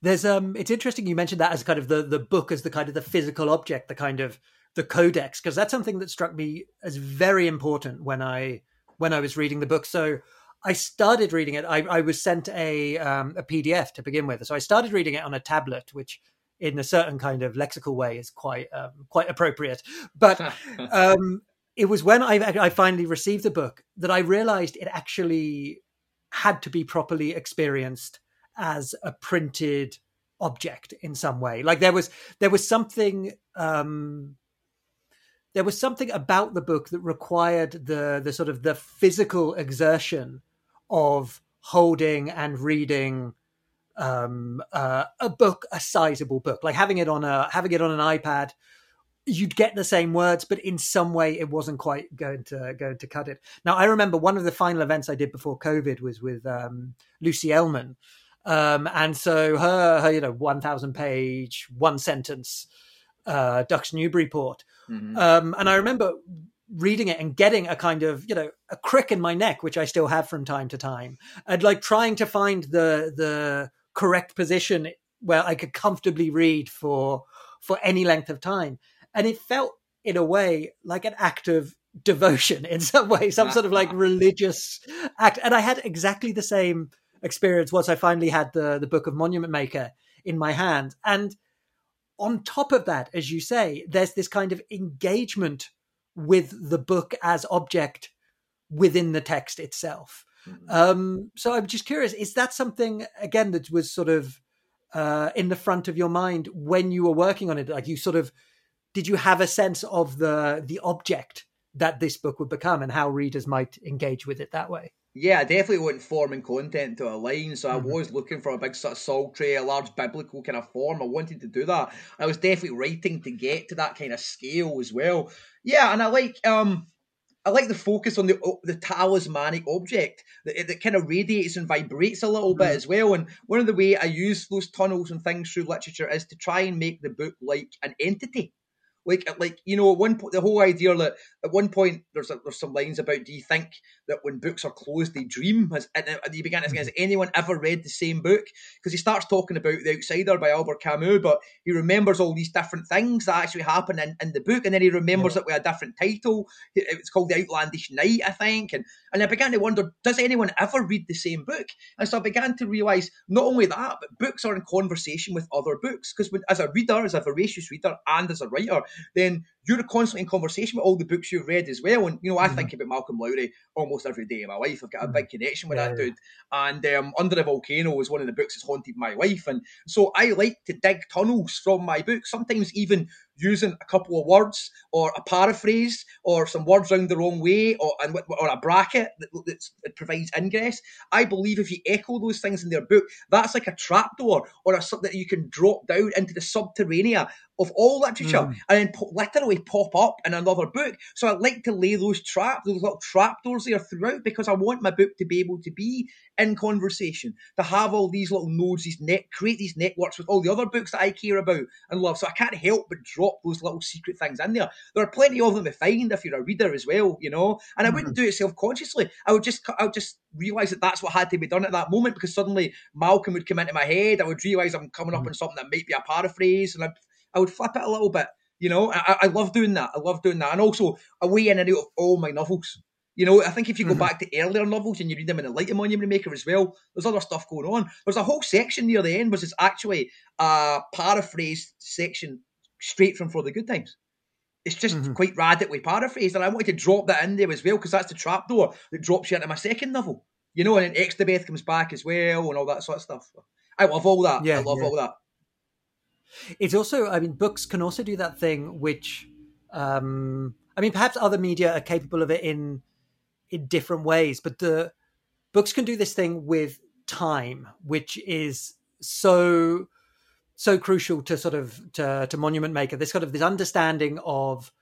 There's um, it's interesting you mentioned that as kind of the the book as the kind of the physical object, the kind of the codex, because that's something that struck me as very important when I when I was reading the book. So I started reading it. I, I was sent a um, a PDF to begin with, so I started reading it on a tablet, which in a certain kind of lexical way is quite um, quite appropriate. But um, it was when I, I finally received the book that I realized it actually had to be properly experienced as a printed object in some way. Like there was there was something um, there was something about the book that required the the sort of the physical exertion of holding and reading um, uh, a book, a sizable book, like having it on a having it on an iPad you'd get the same words, but in some way it wasn't quite going to going to cut it. Now I remember one of the final events I did before COVID was with um, Lucy Ellmann, um, and so her her you know one thousand page one sentence uh, Ducks Newburyport, mm-hmm. um, and I remember reading it and getting a kind of you know a crick in my neck, which I still have from time to time, and like trying to find the the correct position where I could comfortably read for for any length of time and it felt in a way like an act of devotion in some way, some sort of like religious act. And I had exactly the same experience once I finally had the the book of Monument Maker in my hand. And on top of that, as you say, there's this kind of engagement with the book as object within the text itself. Mm-hmm. Um, so I'm just curious, is that something again that was sort of uh, in the front of your mind when you were working on it? Like you sort of did you have a sense of the the object that this book would become and how readers might engage with it that way? Yeah, I definitely want form and content to align. So mm-hmm. I was looking for a big sort of psaltery, a large biblical kind of form. I wanted to do that. I was definitely writing to get to that kind of scale as well. Yeah, and I like um I like the focus on the the talismanic object that, that kind of radiates and vibrates a little bit mm. as well. And one of the way I use those tunnels and things through literature is to try and make the book like an entity. Like, like you know, at one point, the whole idea that at one point there's a, there's some lines about, do you think that when books are closed, they dream. Has, and uh, he began to say, has mm-hmm. anyone ever read the same book? Because he starts talking about The Outsider by Albert Camus, but he remembers all these different things that actually happen in, in the book, and then he remembers yeah. it with a different title. It's called The Outlandish Night, I think. And, and I began to wonder, does anyone ever read the same book? And so I began to realise not only that, but books are in conversation with other books. Because as a reader, as a voracious reader, and as a writer, then you're constantly in conversation with all the books you've read as well. And, you know, I mm-hmm. think about Malcolm Lowry almost every day of my life. I've got a big mm-hmm. connection with yeah, that dude. And um, Under the Volcano is one of the books that's haunted my life. And so I like to dig tunnels from my books, sometimes even using a couple of words or a paraphrase or some words round the wrong way or and, or a bracket that, that provides ingress. I believe if you echo those things in their book, that's like a trapdoor or a something that you can drop down into the subterranean of all literature mm. and then literally pop up in another book. So I like to lay those traps, those little trapdoors there throughout because I want my book to be able to be in conversation, to have all these little nodes, these net, create these networks with all the other books that I care about and love. So I can't help but drop those little secret things in there. There are plenty of them to find if you're a reader as well, you know. And I mm-hmm. wouldn't do it self consciously. I would just, I would just realize that that's what had to be done at that moment because suddenly Malcolm would come into my head. I would realize I'm coming up mm-hmm. on something that might be a paraphrase, and I, I would flip it a little bit. You know, I, I love doing that. I love doing that, and also a way in and out of all my novels. You know, I think if you go mm-hmm. back to earlier novels and you read them in the Light of Monument Maker as well, there's other stuff going on. There's a whole section near the end which is actually a paraphrased section straight from For the Good Times. It's just mm-hmm. quite radically paraphrased, and I wanted to drop that in there as well because that's the trapdoor that drops you into my second novel. You know, and then Xstabeth comes back as well, and all that sort of stuff. I love all that. Yeah, I love yeah. all that. It's also, I mean, books can also do that thing which, um, I mean, perhaps other media are capable of it in in different ways, but the books can do this thing with time, which is so so crucial to sort of to, to Monument Maker. This kind of this understanding of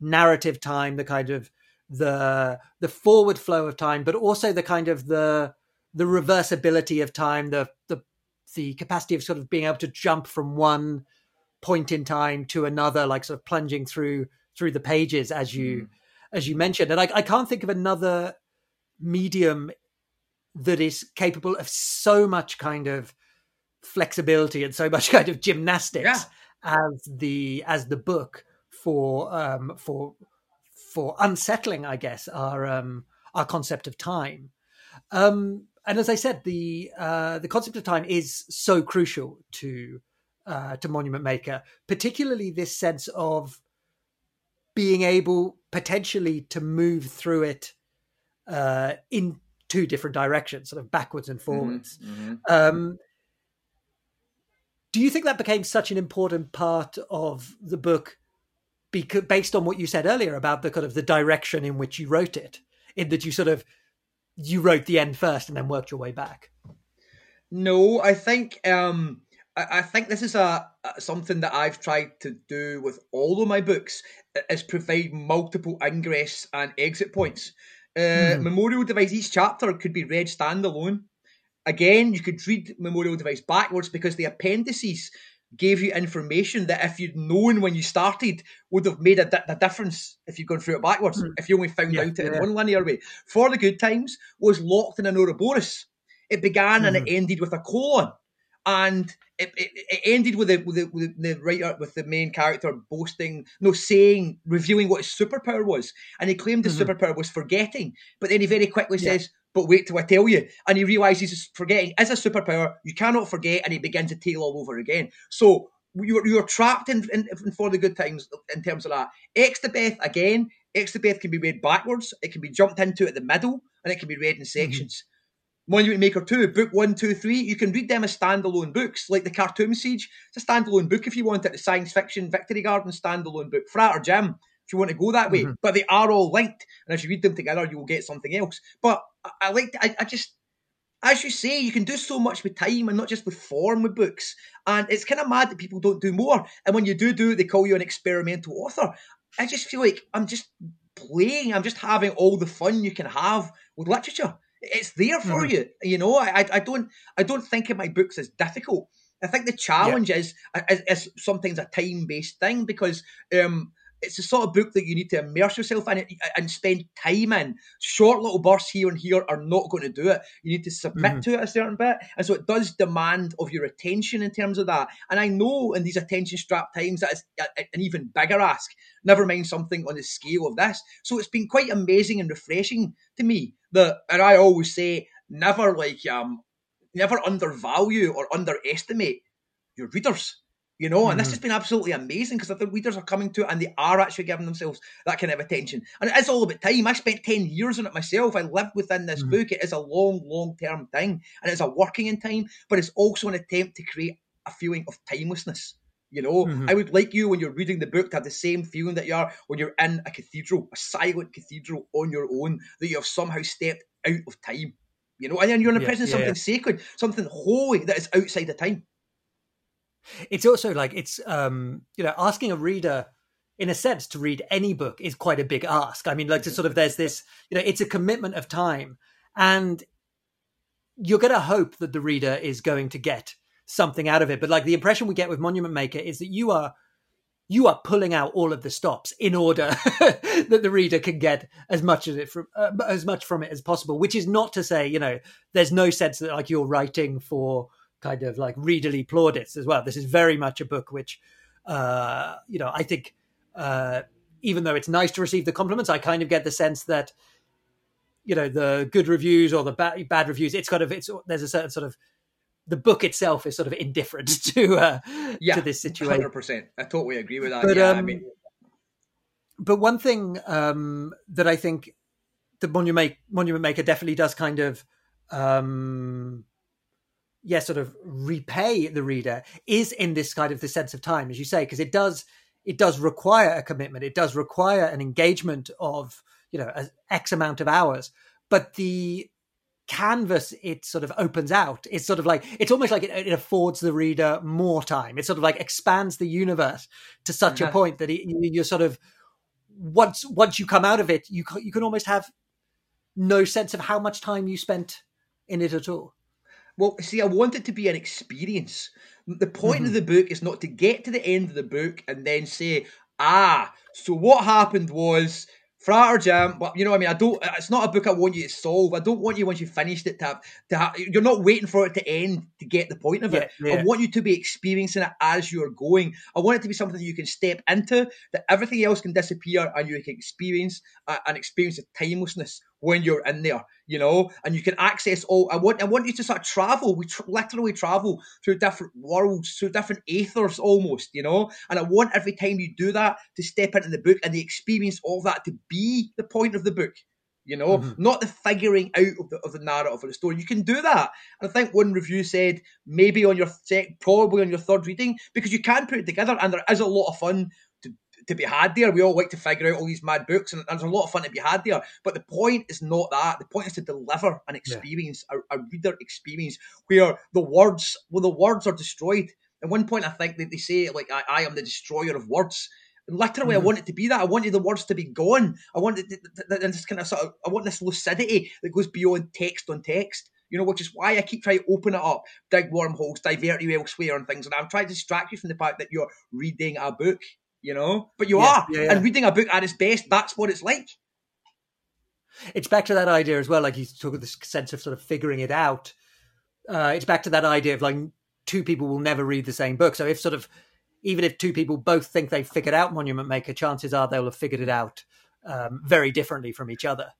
narrative time, the kind of the the forward flow of time, but also the kind of the the reversibility of time, the the the capacity of sort of being able to jump from one point in time to another, like sort of plunging through through the pages as you mm as you mentioned. And I, I can't think of another medium that is capable of so much kind of flexibility and so much kind of gymnastics yeah. as the as the book for um for for unsettling i guess our um our concept of time um and as i said the uh the concept of time is so crucial to uh to monument maker particularly this sense of being able potentially to move through it uh, in two different directions, sort of backwards and mm-hmm, forwards. Mm-hmm. Um, do you think that became such an important part of the book, because, based on what you said earlier about the kind of the direction in which you wrote it, in that you sort of you wrote the end first and then worked your way back? No, I think um, I, think this is a, a, something that I've tried to do with all of my books is provide multiple ingress and exit points. Uh, mm. Memorial device. Each chapter could be read standalone. Again, you could read Memorial device backwards because the appendices gave you information that if you'd known when you started would have made a, di- a difference if you'd gone through it backwards. Mm. If you only found yeah, out it yeah. in one linear way. For the Good Times was locked in an Ouroboros. It began mm. and it hmm. ended with a colon and it, it, it, ended with the, with the with the writer with the main character boasting, no, saying, revealing what his superpower was, and he claimed his mm-hmm. superpower was forgetting. But then he very quickly yeah. says, "But wait till I tell you," and he realizes he's forgetting is a superpower. You cannot forget, and he begins to tail all over again. So you're you're trapped in, in, in, for the good times in terms of that. Xstabeth again. Xstabeth can be read backwards. It can be jumped into at the middle, and it can be read in mm-hmm. sections. Mm-hmm. Monument Maker 2, book one, two, three, you can read them as standalone books, like the Khartoum Siege. It's a standalone book if you want it, the science fiction Victory Garden standalone book, Frat or Jim, if you want to go that way. Mm-hmm. But they are all linked, and if you read them together, you will get something else. But I, I like, to, I, I just, as you say, you can do so much with time and not just with form with books. And it's kind of mad that people don't do more. And when you do do it, they call you an experimental author. I just feel like I'm just playing, I'm just having all the fun you can have with literature. It's there for mm-hmm. you. You know, I, I don't I don't think of my books as difficult. I think the challenge yeah. is, is, is sometimes a time based thing because um, it's the sort of book that you need to immerse yourself in and spend time in. Short little bursts here and here are not going to do it. You need to submit mm-hmm. to it a certain bit. And so it does demand of your attention in terms of that. And I know in these attention strapped times that is an even bigger ask, never mind something on the scale of this. So it's been quite amazing and refreshing to me that, and I always say, never like, um, never undervalue or underestimate your readers you know, and mm-hmm. this has been absolutely amazing because the readers are coming to it and they are actually giving themselves that kind of attention. And it is all about time. I spent 10 years on it myself. I lived within this mm-hmm. book. It is a long, long term thing and it's a working in time, but it's also an attempt to create a feeling of timelessness. You know, mm-hmm. I would like you when you're reading the book to have the same feeling that you are when you're in a cathedral, a silent cathedral on your own, that you have somehow stepped out of time. You know, and then you're in the yeah, presence of yeah, something yeah. sacred, something holy that is outside of time. It's also like it's um, you know asking a reader in a sense to read any book is quite a big ask. I mean, like to sort of there's this you know it's a commitment of time, and you're going to hope that the reader is going to get something out of it. But like the impression we get with Monument Maker is that you are you are pulling out all of the stops in order that the reader can get as much of it from uh, as much from it as possible. Which is not to say, you know, there's no sense that like you're writing for kind of like readerly plaudits as well. This is very much a book which, uh, you know, I think uh, even though it's nice to receive the compliments, I kind of get the sense that, you know, the good reviews or the bad, bad reviews, it's kind of it's there's a certain sort of the book itself is sort of indifferent to uh, yeah, to this situation. Hundred percent, I totally agree with that. But, yeah, um, I mean, but one thing um, that I think the Monument Monument Maker definitely does kind of um, yeah, sort of repay the reader is in this kind of the sense of time, as you say, because it does it does require a commitment. It does require an engagement of you know x amount of hours, but the canvas it sort of opens out it's sort of like it's almost like it, it, affords the reader more time. It sort of like expands the universe to such a uh-huh. point that it, you're sort of once once you come out of it you you can almost have no sense of how much time you spent in it at all well, see, I want it to be an experience. The point mm-hmm. of the book is not to get to the end of the book and then say, ah, so what happened was Frater Jam, but you know, what I mean, I don't. It's not a book I want you to solve. I don't want you once you've finished it to have to have. You're not waiting for it to end to get the point of it. Yeah, yeah. I want you to be experiencing it as you're going. I want it to be something that you can step into. That everything else can disappear and you can experience uh, an experience of timelessness when you're in there you know, and you can access all. I want, I want you to sort of travel. We tr- literally travel through different worlds, through different aethers, almost, you know. And I want every time you do that to step into the book and the experience of that to be the point of the book. You know, mm-hmm. not the figuring out of the, of the narrative of the story. You can do that. And I think one review said maybe on your sec, probably on your third reading, because you can put it together and there is a lot of fun to be had there. We all like to figure out all these mad books, and there's a lot of fun to be had there. But the point is not that. The point is to deliver an experience, yeah. a, a, reader experience, where the words, well, the words are destroyed. At one point, I think that they say, like, I, I am the destroyer of words. And literally, mm-hmm. I want it to be that. I wanted the words to be gone. I want it, this kind of sort of, I want this lucidity that goes beyond text on text you know, which is why I keep trying to open it up, dig wormholes, divert you elsewhere and things. And I'm trying to distract you from the fact that you're reading a book you know? But you yeah, are. Yeah, yeah. And reading a book at its best, that's what it's like. It's back to that idea as well, like you talk of this sense of sort of figuring it out. Uh, it's back to that idea of like two people will never read the same book. So if sort of even if two people both think they've figured out Monument Maker, chances are they'll have figured it out um, very differently from each other.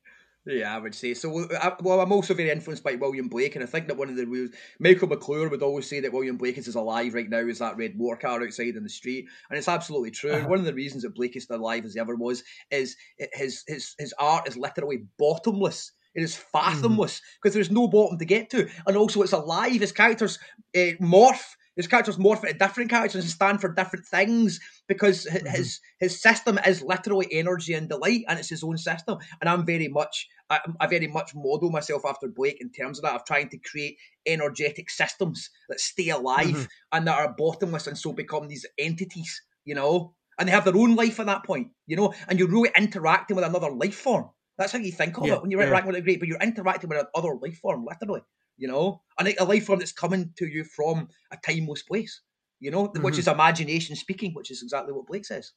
Yeah, I would say so. I, well, I'm also very influenced by William Blake, and I think that one of the rules, Michael McClure would always say that William Blake is alive right now as that red motor car outside in the street, and it's absolutely true. Uh-huh. One of the reasons that Blake is still alive as he ever was is his his his art is literally bottomless. It is fathomless because mm. there's no bottom to get to, and also it's alive. His characters uh, morph his characters morph into different characters and stand for different things because mm-hmm. his his system is literally energy and delight, and it's his own system. And I'm very much, I, I very much model myself after Blake in terms of that of trying to create energetic systems that stay alive mm-hmm. and that are bottomless, and so become these entities, you know. And they have their own life at that point, you know. And you're really interacting with another life form. That's how you think of yeah, it when you're yeah. interacting with a great, but you're interacting with another life form, literally you know, and a life form that's coming to you from a timeless place, you know, mm-hmm. which is imagination speaking, which is exactly what Blake says.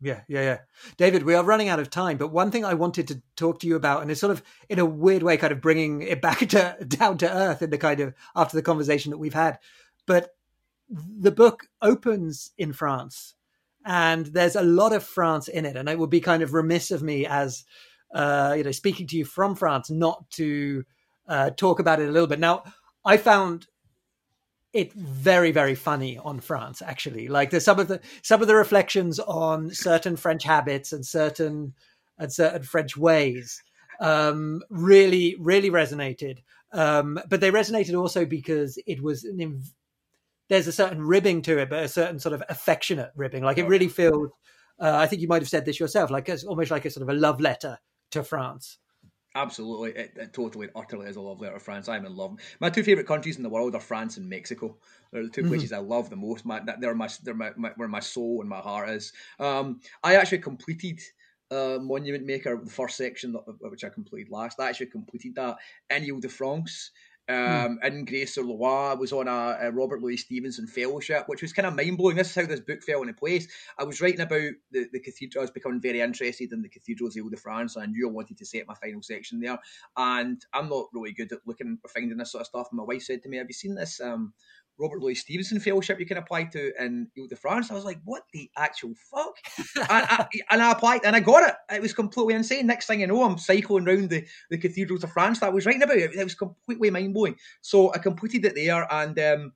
Yeah, yeah, yeah. David, we are running out of time, but one thing I wanted to talk to you about, and it's sort of in a weird way, kind of bringing it back to down to earth in the kind of after the conversation that we've had. But the book opens in France, and there's a lot of France in it, and it would be kind of remiss of me as uh, you know speaking to you from France not to uh, talk about it a little bit. Now, I found it very very funny on France actually. Like there's some of the some of the reflections on certain French habits and certain and certain French ways um, really really resonated. Um, but they resonated also because it was an inv- there's a certain ribbing to it but a certain sort of affectionate ribbing. Like it really feels uh, I think you might have said this yourself like it's almost like a sort of a love letter to France Absolutely, it, it totally, utterly is a love letter to France. I'm in love. My two favorite countries in the world are France and Mexico. They're the 2 mm-hmm. places I love the most. My, they're my, they're my, my, where my soul and my heart is. Um, I actually completed uh, Monument Maker, the first section, which I completed last. I actually completed that in Ile de France. Hmm. Um, in Grez-sur-Loing, was on a, a, Robert Louis Stevenson fellowship, which was kind of mind blowing. This is how this book fell into place. I was writing about the, the cathedral. I was becoming very interested in the cathedrals of Ile de France, and I knew I wanted to set my final section there. And I'm not really good at looking or finding this sort of stuff. And my wife said to me, "Have you seen this um, Robert Louis Stevenson fellowship you can apply to in Ile de France. I was like, what the actual fuck? and, I, and I applied and I got it. It was completely insane. Next thing you know, I'm cycling around the, the cathedrals of France that I was writing about. It, it was completely mind blowing. So I completed it there and um,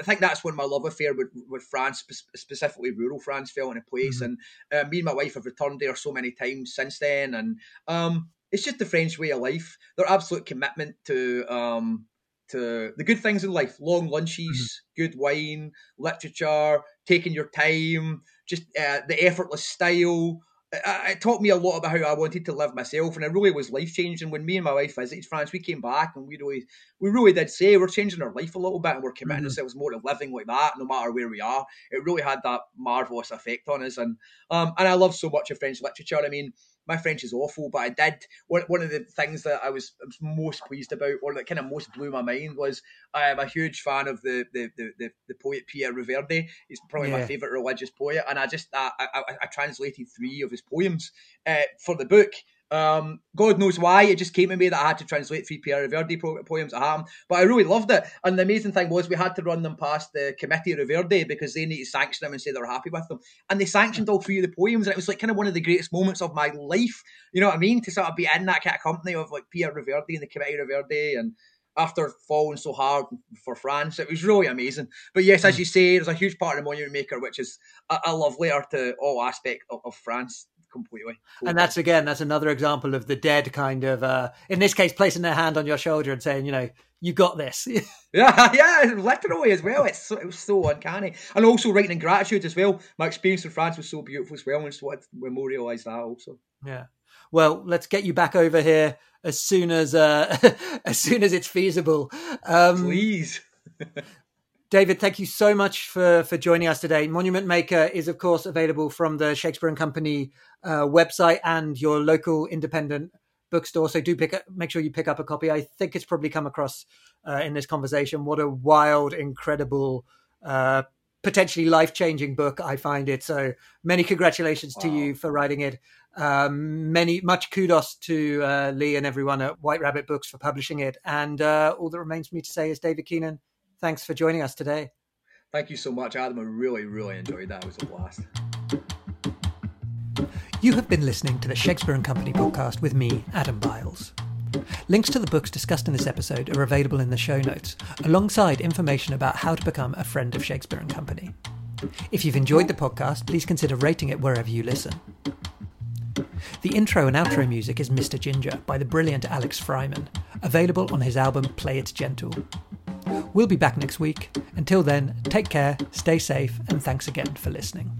I think that's when my love affair with, with France, specifically rural France, fell into place. Mm-hmm. And uh, me and my wife have returned there so many times since then. And um, it's just the French way of life. Their absolute commitment to um, to the good things in life long lunches mm-hmm. good wine literature taking your time just uh, the effortless style it taught me a lot about how I wanted to live myself, and it really was life changing. When me and my wife visited France, we came back and we really, we really did say we're changing our life a little bit, and we're committing mm-hmm. ourselves more to living like that, no matter where we are. It really had that marvelous effect on us, and um, and I love so much of French literature. I mean, my French is awful, but I did one, one of the things that I was, most pleased about, or that kind of most blew my mind, was I am a huge fan of the the the, the, the poet Pierre Reverdy. He's probably yeah. my favorite religious poet, and I just I, I, I translated three of his poems uh, for the book, um, God knows why, it just came to me that I had to translate three Pierre Reverdy poems at Ham, but I really loved it. And the amazing thing was we had to run them past the Committee of Reverdy because they need to sanction them and say they were happy with them. And they sanctioned all three of the poems, and it was like kind of one of the greatest moments of my life. You know what I mean? To sort of be in that kind of company of like Pierre Reverdy and the Committee of Reverdy and after falling so hard for France. It was really amazing. But yes, as hmm. you say, there's a huge part of the Monument Maker, which is a, a love letter to all aspect of, of France completely. And that's again, that's another example of the dead kind of, uh, in this case, placing their hand on your shoulder and saying, you know, you got this. yeah, yeah, literally as well. It's so, it was so uncanny, and also writing in gratitude as well. My experience in France was so beautiful as well, and just wanted to memorialise that also. Yeah. Well, let's get you back over here as soon as uh, as soon as it's feasible. Um, Please. David, thank you so much for, for joining us today. Monument Maker is, of course, available from the Shakespeare and Company uh, website and your local independent bookstore. So do pick up, make sure you pick up a copy. I think it's probably come across uh, in this conversation. What a wild, incredible, uh, potentially life changing book I find it. So many congratulations wow. to you for writing it. Um, many much kudos to uh, Lee and everyone at White Rabbit Books for publishing it. And uh, all that remains for me to say is, David Keenan Thanks for joining us today. Thank you so much, Adam. I really, really enjoyed that. It was a blast. You have been listening to the Shakespeare and Company podcast with me, Adam Biles. Links to the books discussed in this episode are available in the show notes, alongside information about how to become a friend of Shakespeare and Company. If you've enjoyed the podcast, please consider rating it wherever you listen. The intro and outro music is Mr. Ginger by the brilliant Alex Fryman, available on his album Play It Gentle. We'll be back next week. Until then, take care, stay safe, and thanks again for listening.